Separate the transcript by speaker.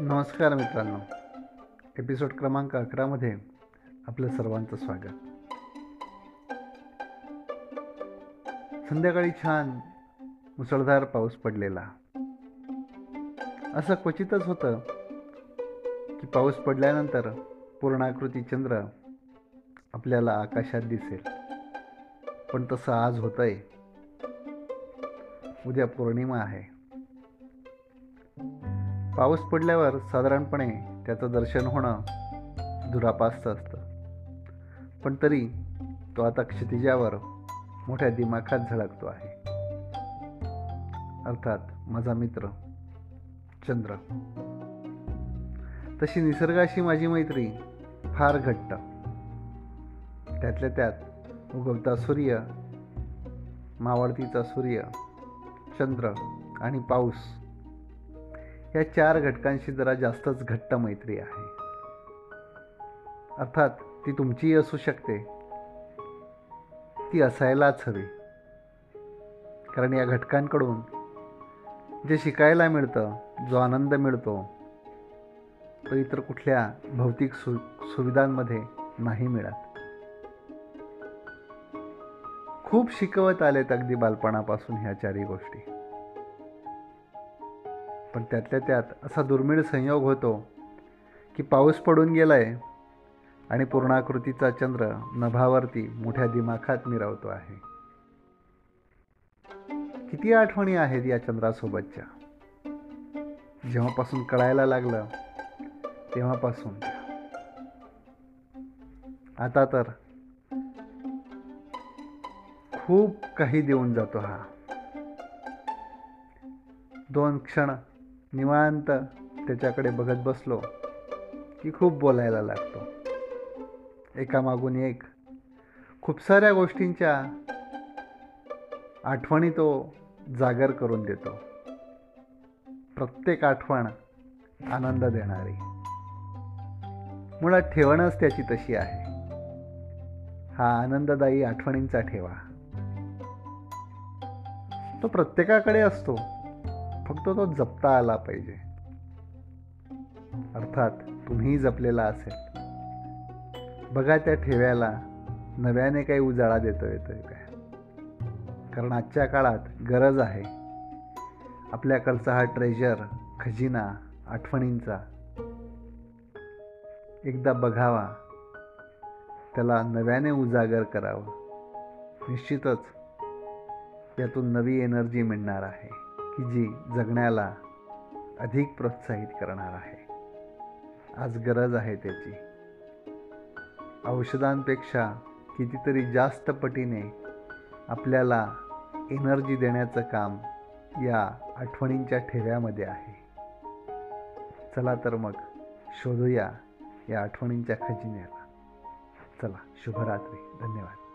Speaker 1: नमस्कार मित्रांनो. एपिसोड क्रमांक अकरामध्ये आपलं सर्वांचं स्वागत. संध्याकाळी छान मुसळधार पाऊस पडलेला. असं क्वचितच होतं की पाऊस पडल्यानंतर पूर्णाकृती चंद्र आपल्याला आकाशात दिसेल. पण तसं आज होतंय. उद्या पौर्णिमा आहे. पाऊस पडल्यावर साधारणपणे त्याचं दर्शन होणं दुरापास्त असतं. पण तरी तो आता क्षितिजावर मोठ्या दिमाखात झळकतो आहे. अर्थात माझा मित्र चंद्र. तशी निसर्गाशी माझी मैत्री फार घट्ट. त्यातल्या त्यात उगवता सूर्य मावळतीचा सूर्य चंद्र आणि पाऊस या चार घटकांशी जरा जास्तच घट्ट मैत्री आहे. अर्थात ती तुमचीही असू शकते. ती असायलाच हवी. कारण या घटकांकडून जे शिकायला मिळतं जो आनंद मिळतो तो इतर कुठल्या भौतिक सु सुविधांमध्ये नाही मिळत. खूप शिकवत आलेत अगदी बालपणापासून ह्या चारही गोष्टी. पण त्यातल्या त्यात असा दुर्मिळ संयोग होतो की पाऊस पडून गेलाय आणि पूर्णाकृतीचा चंद्र नभावरती मोठ्या दिमाखात मिरवतो आहे. किती आठवणी आहेत या चंद्रासोबतच्या? जेव्हापासून कळायला लागलं तेव्हापासून. आता तर खूप काही देऊन जातो हा. दोन क्षण निवांत त्याच्याकडे बघत बसलो की खूप बोलायला लागतो. एकामागून एक. खूप साऱ्या गोष्टींच्या आठवणी तो जागर करून देतो. प्रत्येक आठवण आनंद देणारी. मुळात ठेवणच त्याची तशी आहे. हा आनंददायी आठवणींचा ठेवा. तो प्रत्येकाकडे असतो. फक्त तो जपता आला पाहिजे. अर्थात तुम्ही जपलेला असेल. बघा त्या ठेव्याला नव्याने काही उजाळा देतो येतोय काय कारण आजच्या काळात गरज आहे. आपल्याकडचा हा ट्रेजर खजिना आठवणींचा एकदा बघावा. त्याला नव्याने उजागर करावं. निश्चितच यातून नवी एनर्जी मिळणार आहे. की जी जगण्याला अधिक प्रोत्साहित करणार आहे. आज गरज आहे त्याची. औषधांपेक्षा कितीतरी जास्त पटीने आपल्याला एनर्जी देण्याचं काम या आठवणींच्या ठेव्यामध्ये आहे. चला तर मग शोधूया या आठवणींच्या खजिन्याला. चला शुभरात्री. धन्यवाद.